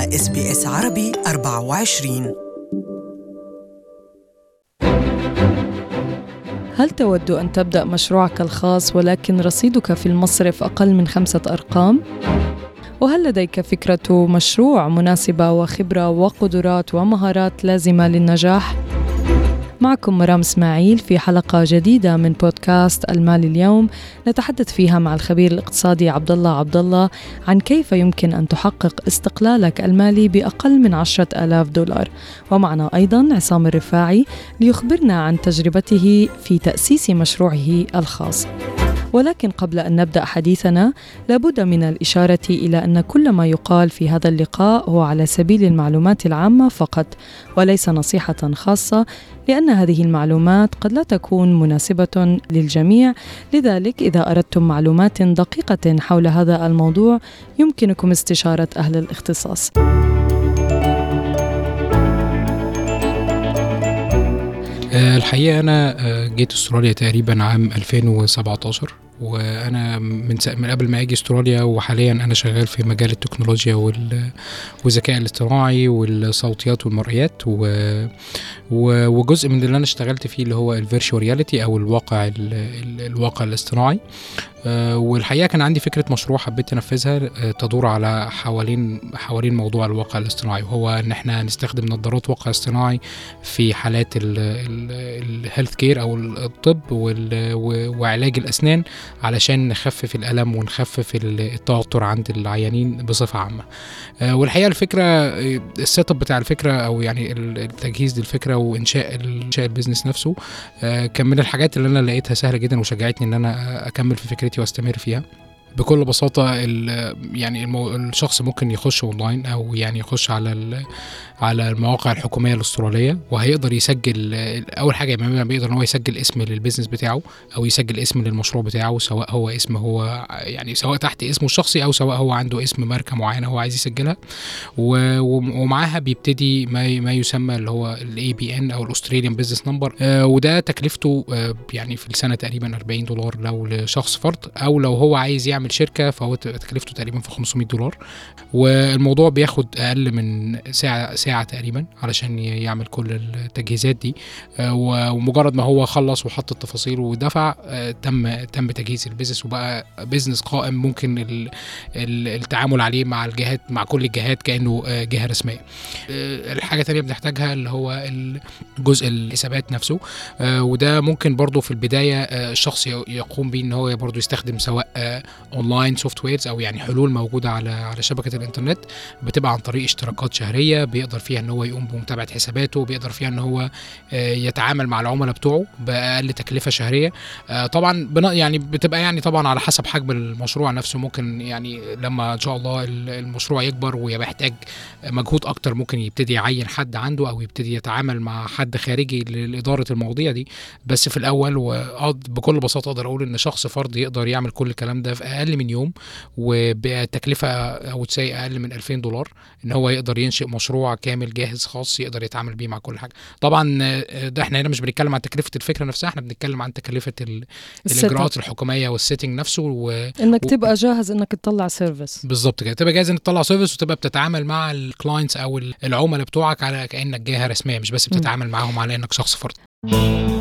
SBS عربي 24 هل تود أن تبدأ مشروعك الخاص ولكن رصيدك في المصرف أقل من خمسة أرقام؟ وهل لديك فكرة مشروع مناسبة وخبرة وقدرات ومهارات لازمة للنجاح؟ معكم مرام إسماعيل في حلقة جديدة من بودكاست المال اليوم. نتحدث فيها مع الخبير الاقتصادي عبد الله عبد الله عن كيف يمكن أن تحقق استقلالك المالي بأقل من عشرة آلاف دولار. ومعنا أيضا عصام الرفاعي ليخبرنا عن تجربته في تأسيس مشروعه الخاص. ولكن قبل أن نبدأ حديثنا لابد من الإشارة إلى أن كل ما يقال في هذا اللقاء هو على سبيل المعلومات العامة فقط وليس نصيحة خاصة لأن هذه المعلومات قد لا تكون مناسبة للجميع لذلك إذا أردتم معلومات دقيقة حول هذا الموضوع يمكنكم استشارة أهل الاختصاص. آه، الحقيقة أنا آه، جيت أستراليا تقريبا عام 2017 وأنا من من قبل ما أجي أستراليا وحاليا أنا شغال في مجال التكنولوجيا والذكاء الاصطناعي والصوتيات والمرئيات وجزء من اللي أنا اشتغلت فيه اللي هو ال virtual reality أو الواقع الواقع الاصطناعي. والحقيقة كان عندي فكرة مشروع حبيت أنفذها آه، تدور على حوالين حوالين موضوع الواقع الاصطناعي وهو إن إحنا نستخدم نظارات واقع اصطناعي في حالات ال healthcare أو الطب وعلاج الأسنان علشان نخفف الألم ونخفف التوتر عند العيانين بصفة عامة. آه، والحقيقة الفكرة ال set up بتاع الفكرة أو يعني التجهيز للفكرة وإنشاء إنشاء ال business نفسه كان من الحاجات اللي أنا لقيتها سهلة جدا وشجعتني إن أنا أكمل في فكرتي حياتي واستمر فيها. بكل بساطة يعني. الشخص ممكن يخش اونلاين أو يعني يخش على على المواقع الحكومية الأسترالية وهيقدر يسجل أول حاجة بيقدر إن هو يسجل اسم لل business بتاعه أو يسجل اسم للمشروع بتاعه سواء هو اسم هو يعني سواء تحت اسمه الشخصي أو سواء هو عنده اسم ماركة معينة هو عايز يسجلها ومعاها بيبتدي ما ما يسمى اللي هو ال ABN أو ال Australian Business Number وده تكلفته آه، يعني في السنة تقريبا 40 دولار لو لشخص فرد أو لو هو عايز يعمل شركة فهو تكلفته تقريبا في 500 دولار. والموضوع بياخد أقل من ساعة ساعة تقريبا علشان يعمل كل التجهيزات دي. آه، ومجرد ما هو خلص وحط التفاصيل ودفع آه، تم تم تجهيز ال business وبقى business قائم ممكن التعامل عليه مع الجهات مع كل الجهات كأنه آه، جهة رسمية. الحاجة تانية بنحتاجها اللي هو جزء الحسابات نفسه. وده ممكن برضو في البداية الشخص يقوم بيه إن هو برضو يستخدم سواء online softwares أو يعني حلول موجودة على على شبكة الإنترنت بتبقى عن طريق اشتراكات شهرية بيقدر فيها إن هو يقوم بمتابعة حساباته بيقدر فيها إن هو آه، يتعامل مع العملاء بتوعه بأقل تكلفة شهرية. آه، طبعا يعني بتبقى يعني طبعا على حسب حجم المشروع نفسه. ممكن يعني لما إن شاء الله المشروع يكبر ويبقى مجهود أكتر ممكن يبتدي يعين حد عنده أو يبتدي يتعامل مع حد خارجي لإدارة المواضيع دي. بس في الأول وبكل بساطة أقدر أقول إن شخص فرد يقدر يعمل كل الكلام ده في أقل من يوم وبتكلفة أو تساوي أقل من 2000 دولار إن هو يقدر ينشئ مشروع كامل جاهز خاص يقدر يتعامل بيه مع كل حاجة. طبعا آه، ده إحنا هنا مش بنتكلم عن تكلفة الفكرة نفسها إحنا بنتكلم عن تكلفة الإجراءات الحكومية وال setting نفسه و... إنك و... تبقى جاهز إنك تطلع سيرفيس بالظبط كده. تبقى جاهز إنك تطلع service وتبقى بتتعامل مع ال clients أو العملاء بتوعك على كأنك جهه رسمية مش بس بتتعامل معاهم على إنك شخص فرد.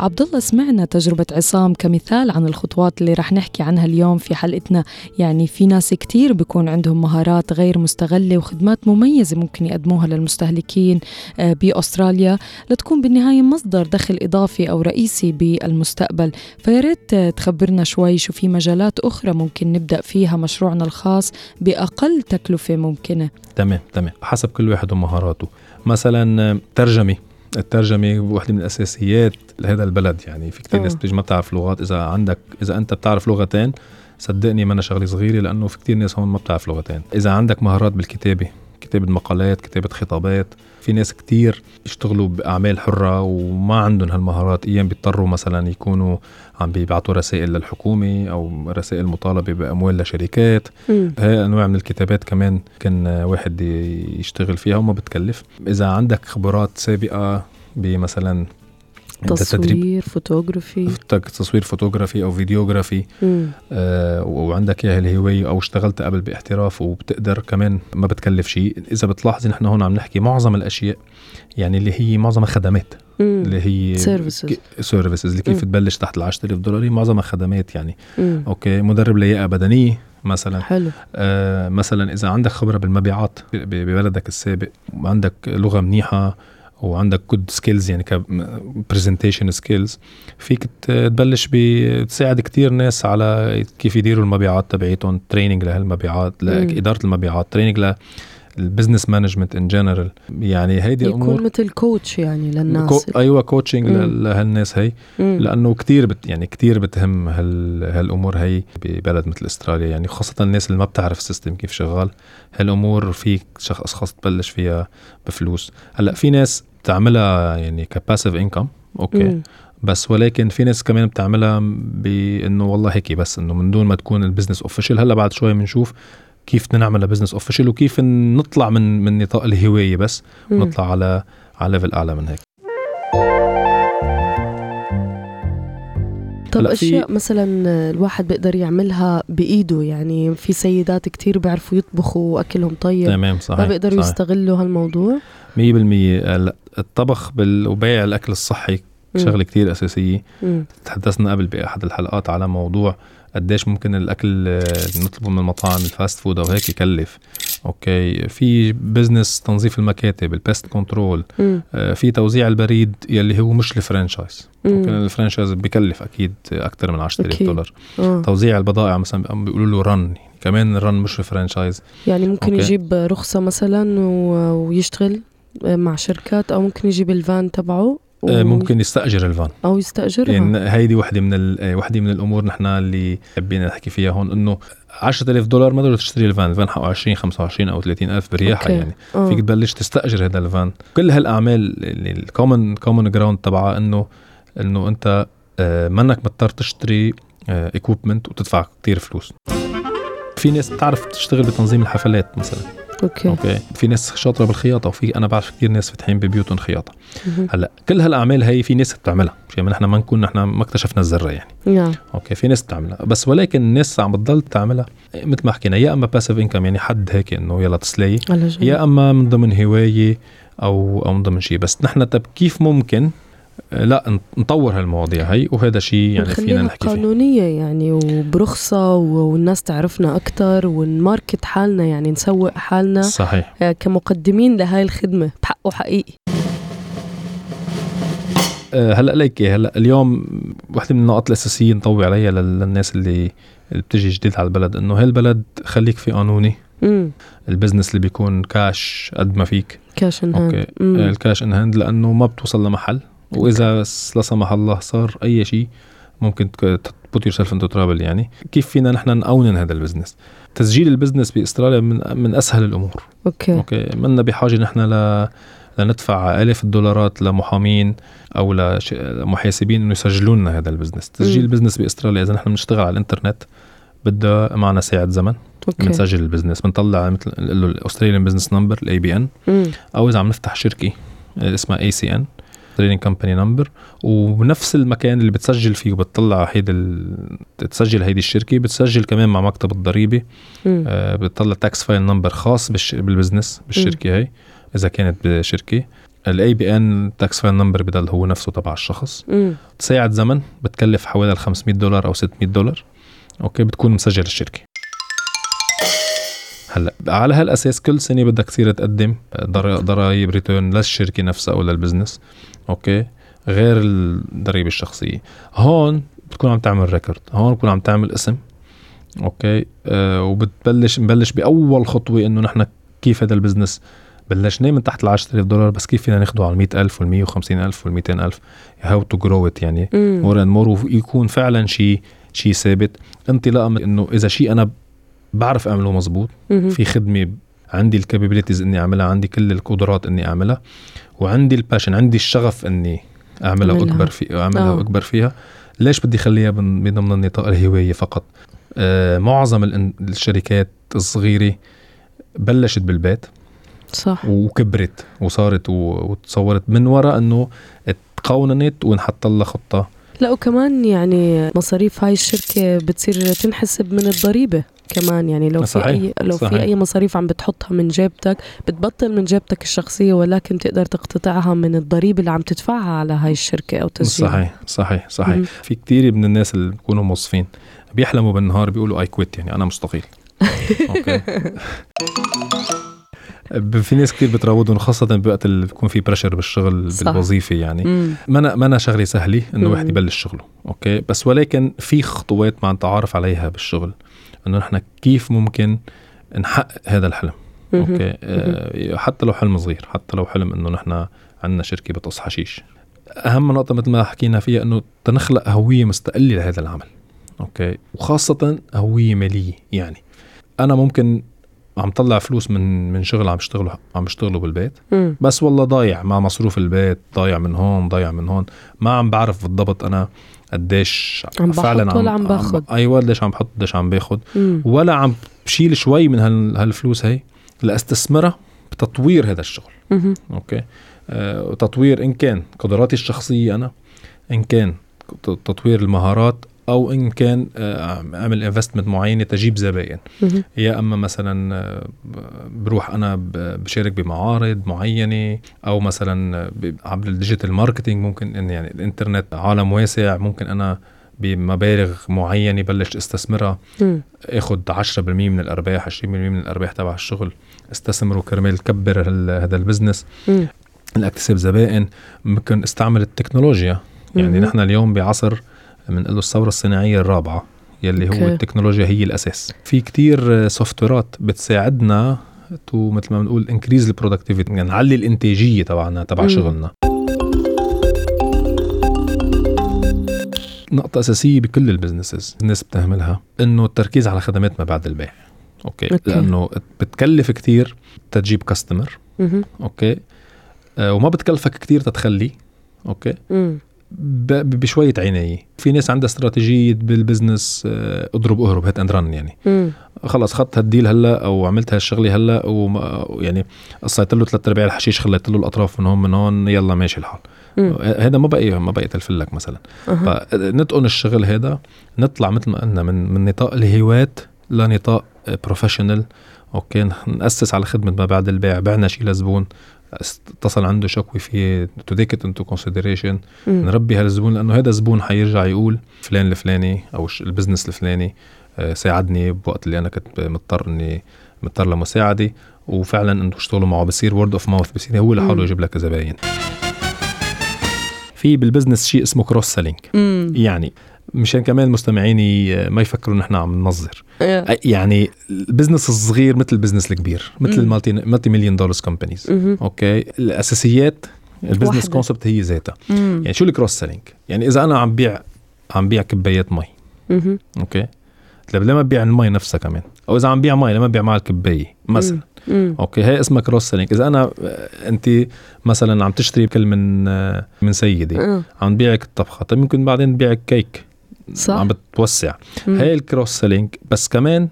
عبد الله سمعنا تجربة عصام كمثال عن الخطوات اللي رح نحكي عنها اليوم في حلقتنا. يعني في ناس كتير بيكون عندهم مهارات غير مستغلة وخدمات مميزة ممكن يقدموها للمستهلكين آه، بأستراليا لتكون بالنهاية مصدر دخل إضافي أو رئيسي بالمستقبل. فياريت تخبرنا شوي شو في مجالات أخرى ممكن نبدأ فيها مشروعنا الخاص بأقل تكلفة ممكنة. تمام تمام. حسب كل واحد ومهاراته. مثلا ترجمة. الترجمة واحدة من الأساسيات لهذا البلد. يعني في كتير ناس بتيجي ما بتعرف لغات. إذا عندك إذا أنت بتعرف لغتين صدقني ما أنا شغلة صغيرة لأنه في كتير ناس هون ما بتعرف لغتين. إذا عندك مهارات بالكتابة كتابة مقالات كتابة خطابات. في ناس كتير يشتغلوا بأعمال حرة وما عندهم هالمهارات. أيام بيضطروا مثلا يكونوا عم بيبعتوا رسائل للحكومة أو رسائل مطالبة بأموال لشركات. هاي أنواع من الكتابات كمان كان واحد يشتغل فيها وما بتكلف. إذا عندك خبرات سابقة بمثلا تصوير فوتوغرافي. تصوير فوتوغرافي أو فيديوغرافي. آه وعندك اياها الهوايه أو اشتغلت قبل باحتراف وبتقدر كمان ما بتكلف شيء. إذا بتلاحظي نحن هون عم نحكي معظم الأشياء يعني اللي هي معظمها خدمات مم. اللي هي services services اللي كيف. تبلش تحت ال 10000 دولار هي معظمها خدمات يعني. مم. أوكي مدرب لياقة بدنية مثلا. حلو. آه مثلا إذا عندك خبرة بالمبيعات ببلدك السابق وعندك لغة منيحة وعندك good skills يعني ك presentation skills فيك تبلش بتساعد كتير ناس على كيف يديروا المبيعات تبعيتهم training لهالمبيعات. لإدارة المبيعات training لل business management in general يعني هيدي يكون الأمور مثل coach يعني للناس. كو أيوه coaching. لهالناس هي. مم. لأنه كتير بت يعني كتير بتهم هال هالأمور هي ببلد مثل أستراليا. يعني خاصة الناس اللي ما بتعرف ال system كيف شغال. هالأمور في شخص اشخاص تبلش فيها بفلوس. هلأ في ناس بتعملها يعني ك passive income أوكي. مم. بس ولكن في ناس كمان بتعملها بانه والله هيك بس إنه من دون ما تكون ال business official هلأ بعد شوي بنشوف كيف بدنا نعمل business official وكيف نطلع من من نطاق الهواية بس. ونطلع على على level أعلى من هيك طب أشياء مثلا الواحد بيقدر يعملها بإيده يعني في سيدات كتير بيعرفوا يطبخوا وأكلهم طيب تمام صحيح ما بيقدروا صحيح. يستغلوا هالموضوع 100% هلأ الطبخ بال... وبيع الأكل الصحي. شغلة كتير أساسية مم. تحدثنا قبل بأحد الحلقات على موضوع قديش ممكن الأكل آه، نطلبه من المطاعم ال fast food أو هيك يكلف أوكي في business تنظيف المكاتب ال pest control مم. في توزيع البريد يلي هو مش ال franchise ممكن مم. ال franchise بكلف أكيد أكثر من 10000 أكيد. دولار آه. توزيع البضائع مثلا بيقولوا له run كمان ال run مش franchise يعني ممكن أوكي. يجيب رخصة مثلا ويشتغل مع شركات أو ممكن يجيب الفان تبعه و- آه، ممكن يستأجر الفان. أو يستأجرها. يعني هيدي وحده من ال- آه، وحده من الأمور نحن اللي حابين نحكي فيها هون إنه 10000 دولار ما ضروري تشتري ال van. ال van حقه 20 25 أو 30 ألف برياحه أوكي. يعني. آه. فيك تبلش تستأجر هذا الفان. كل هالأعمال ال common common ground تبعها انه إنه أنت آه، منك مضطر تشتري equipment وتدفع كتير فلوس. في ناس بتعرف تشتغل بتنظيم الحفلات مثلا. أوكي. أوكي. في ناس شاطرة بالخياطة وفي أنا بعرف كثير ناس فاتحين ببيوتهم خياطة. هلأ كل هالأعمال هي في ناس بتعملها. يعني نحن ما نكون نحن ما اكتشفنا الذرة يعني. نعم. أوكي. في ناس بتعملها. بس ولكن الناس عم بتضل تعملها. مثل ما حكينا يا أما passive income يعني حد هيك إنه يلا تسلي يا أما من ضمن هواية أو أو من ضمن شيء. بس نحن طب كيف ممكن لا نطور هالمواضيع هي وهذا شيء يعني فينا نحكي فيه. قانونية يعني وبرخصة والناس تعرفنا أكتر ون market حالنا يعني نسوق حالنا. صحيح. آه، كمقدمين لهاي الخدمة بحقه حقيقي. آه، هلأ ليك هلأ اليوم وحدة من النقاط الأساسية نضوي عليها لل- للناس اللي اللي بتجي جديد على البلد إنه هالبلد خليك في قانوني. امم ال business اللي بيكون كاش قد ما فيك. cash in hand مم. ال cash in hand لأنه ما بتوصل لمحل. وإذا س- لا سمح الله صار أي شيء ممكن ت put yourself into trouble يعني. كيف فينا نحن نقونن هذا ال business؟ تسجيل ال business بأستراليا من من أسهل الأمور. أوكي. أوكي. منا بحاجة نحن ل لندفع آلاف الدولارات لمحامين أو لش- لمحاسبين إنه يسجلوا لنا هذا ال business. تسجيل. ال business بأستراليا إذا نحن بنشتغل على الإنترنت بدها معنا ساعة زمن. أوكي. بنسجل ال business. بنطلع مثل له ال Australian business number ال ABN. أو إذا عم نفتح شركة آه، اسمها ACN trading company number وبنفس المكان اللي بتسجل فيه وبتطلع هيدي ال- تسجل هيدي الشركة بتسجل كمان مع مكتب الضريبة. آه، بتطلع tax file number خاص بالش... بال business بالشركة هي إذا كانت بشركة. ال ABN tax file number بضل هو نفسه تبع الشخص. مم. ساعة زمن بتكلف حوالي ال 500 دولار أو 600 دولار. أوكي بتكون مسجل الشركة. هلا على هالأساس كل سنة بدك تصير تقدم ضرا- ضرايب return للشركة نفسها أو لل business أوكي؟ غير الضريبة الشخصية. هون بتكون عم تعمل record هون بتكون عم تعمل اسم أوكي؟ آه وبتبلش نبلش بأول خطوة إنه نحن كيف هذا ال business بلشناه من تحت ال 10000 دولار بس كيف فينا ناخده على ال 100000 وال 150000 وال 200000 how to grow it يعني. more and more ويكون فعلا شيء شيء ثابت. انطلاقا من إنه إذا شيء أنا بعرف أعمله مزبوط. في خدمة عندي ال capabilities إني أعملها عندي كل القدرات إني أعملها وعندي ال passion عندي الشغف إني أعملها. وأكبر في أعملها آه. وأكبر فيها ليش بدي اخليها من من ضمن نطاق الهواية فقط آه معظم الشركات الصغيرة بلشت بالبيت صح وكبرت وصارت وتصورت من وراء إنه تقاوننت ونحط لها خطة لا وكمان يعني مصاريف هاي الشركة بتصير تنحسب من الضريبة كمان يعني لو صحيح. في اي لو صحيح. في أي مصاريف عم بتحطها من جيبتك بتبطل من جيبتك الشخصية ولكن تقدر تقتطعها من الضريبة اللي عم تدفعها على هاي الشركة أو تسجيل صحيح صحيح صحيح مم. في كتير من الناس اللي بيكونوا موظفين بيحلموا بالنهار بيقولوا I quit يعني أنا مستقيل أوكي في ناس كتير بتراودهم خاصة بوقت اللي بيكون في pressure بالشغل صح. بالوظيفة يعني. ما أنا ما أنا شغلة سهلة إنه. واحد يبلش شغله أوكي بس ولكن في خطوات مع نتعارف عليها بالشغل إنه نحن كيف ممكن نحقق هذا الحلم. أوكي؟ آه، حتى لو حلم صغير حتى لو حلم إنه نحن عندنا شركة بتقص حشيش أهم نقطة مثل ما حكينا فيها إنه تنخلق هوية مستقلة لهذا العمل. أوكي؟ وخاصة هوية مالية يعني. أنا ممكن عم طلع فلوس من من شغل عم بشتغله عم بشتغله بالبيت مم. بس والله ضايع مع مصروف البيت ضايع من هون ضايع من هون ما عم بعرف بالضبط أنا قديش عم بحط ولا عم باخد؟ أيوه قديش عم بحط قديش عم باخد مم. ولا عم بشيل شوي من هال- هالفلوس هي لاستثمرها بتطوير هذا الشغل مهم. أوكي آه وتطوير إن كان قدراتي الشخصية أنا إن كان تطوير المهارات أو إن كان آه أعمل investment معينة تجيب زباين مهم. يا أما مثلا آه، بروح أنا بشارك بمعارض معينة أو مثلا عبر ال digital marketing ممكن إن يعني الإنترنت عالم واسع ممكن أنا بمبالغ معينة بلش استثمرها. آخذ 10% من الأرباح 20% من الأرباح تبع الشغل استثمره كرمال كبر هذا ال business مم. اكتسب زبائن ممكن استعمل التكنولوجيا يعني. نحن اليوم بعصر بنقول له الثورة الصناعية الرابعة يلي هو. التكنولوجيا هي الأساس في كتير سوفتويرات بتساعدنا to مثل ما بنقول increase ال productivity يعني نعلي الإنتاجية تبعنا تبع. شغلنا نقطة أساسية بكل ال businesses الناس بتهملها إنه التركيز على خدمات ما بعد البيع okay, okay. لأنه بتكلف كتير تجيب customer. Okay آه وما بتكلفك كتير تتخلي okay مم. ب- ب- بشوية عناية في ناس عندها استراتيجية بال business آه، اضرب اهرب hit and run يعني. خلص خدت هال deal هلا أو عملت هالشغله هلا وما- يعني قصيت له ثلاث أرباع الحشيش خليت له الأطراف من هون من هون يلا ماشي الحال. هذا ما بقي ما بقي تلفلك مثلا. أها. فنتقن الشغل هذا نطلع مثل ما قلنا من من نطاق الهواة لنطاق professional okay نأسس على خدمة ما بعد البيع. بعنا شيء لزبون. اتصل عنده شكوى في to take it into consideration. نربي هالزبون لأنه هذا الزبون حيرجع يقول فلان الفلاني أو ال business الفلاني آه، ساعدني بوقت اللي أنا كنت مضطر اني مضطر لمساعدة وفعلا أنتم تشتغلوا معه بصير word of mouth بصير هو لحاله. يجيب لك زباين في بال business شيء اسمه cross selling. يعني مشان كمان مستمعيني ما يفكروا نحن عم ننظر إيه. يعني ال business الصغير مثل ال business الكبير مثل. ال multi multi million dollar companies. Okay الأساسيات ال business. concept هي ذاتها. يعني شو ال cross selling يعني إذا أنا عم بيع عم بيع كبايات مي. okay طيب لما بيع المي نفسها كمان أو إذا عم بيع مي لما بيع مع الكباية مثلا. okay هي اسمها cross selling إذا أنا آه، انت مثلا عم تشتري كل من آه، من سيدي آه. عم تبيعك الطبخة طيب ممكن بعدين تبيعك كيك صح. عم بتوسع مم. هي ال cross selling بس كمان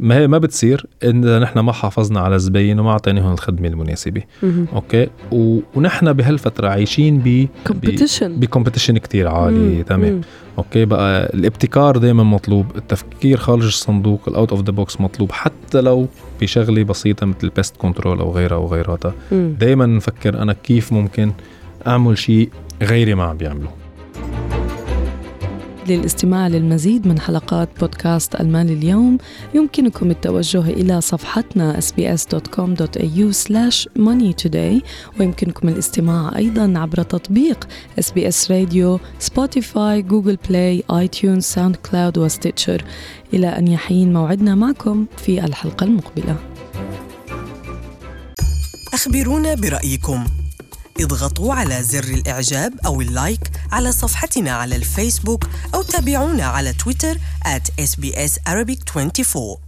ما هي ما بتصير إذا نحن ما حافظنا على الزباين وما أعطيناهم الخدمة المناسبة مهم. okay و... ونحن بهالفترة عايشين ب competition ب competition كتير عالي مم. تمام مم. okay بقى الابتكار دائما مطلوب التفكير خارج الصندوق ال out of the box مطلوب حتى لو بشغلة بسيطة مثل pest control أو غيرها مم. دائما نفكر أنا كيف ممكن أعمل شيء غيري ما عم بيعمله للاستماع للمزيد من حلقات بودكاست المال اليوم. يمكنكم التوجه إلى صفحتنا sbs.com.au money ويمكنكم الاستماع أيضا عبر تطبيق SBS راديو سبوتيفاي جوجل بلاي آي تيونز ساوند كلاود وستيتشر. إلى أن يحين موعدنا معكم في الحلقة المقبلة. أخبرونا برأيكم. اضغطوا على زر الإعجاب أو اللايك على صفحتنا على الفيسبوك أو تابعونا على تويتر at SBS Arabic 24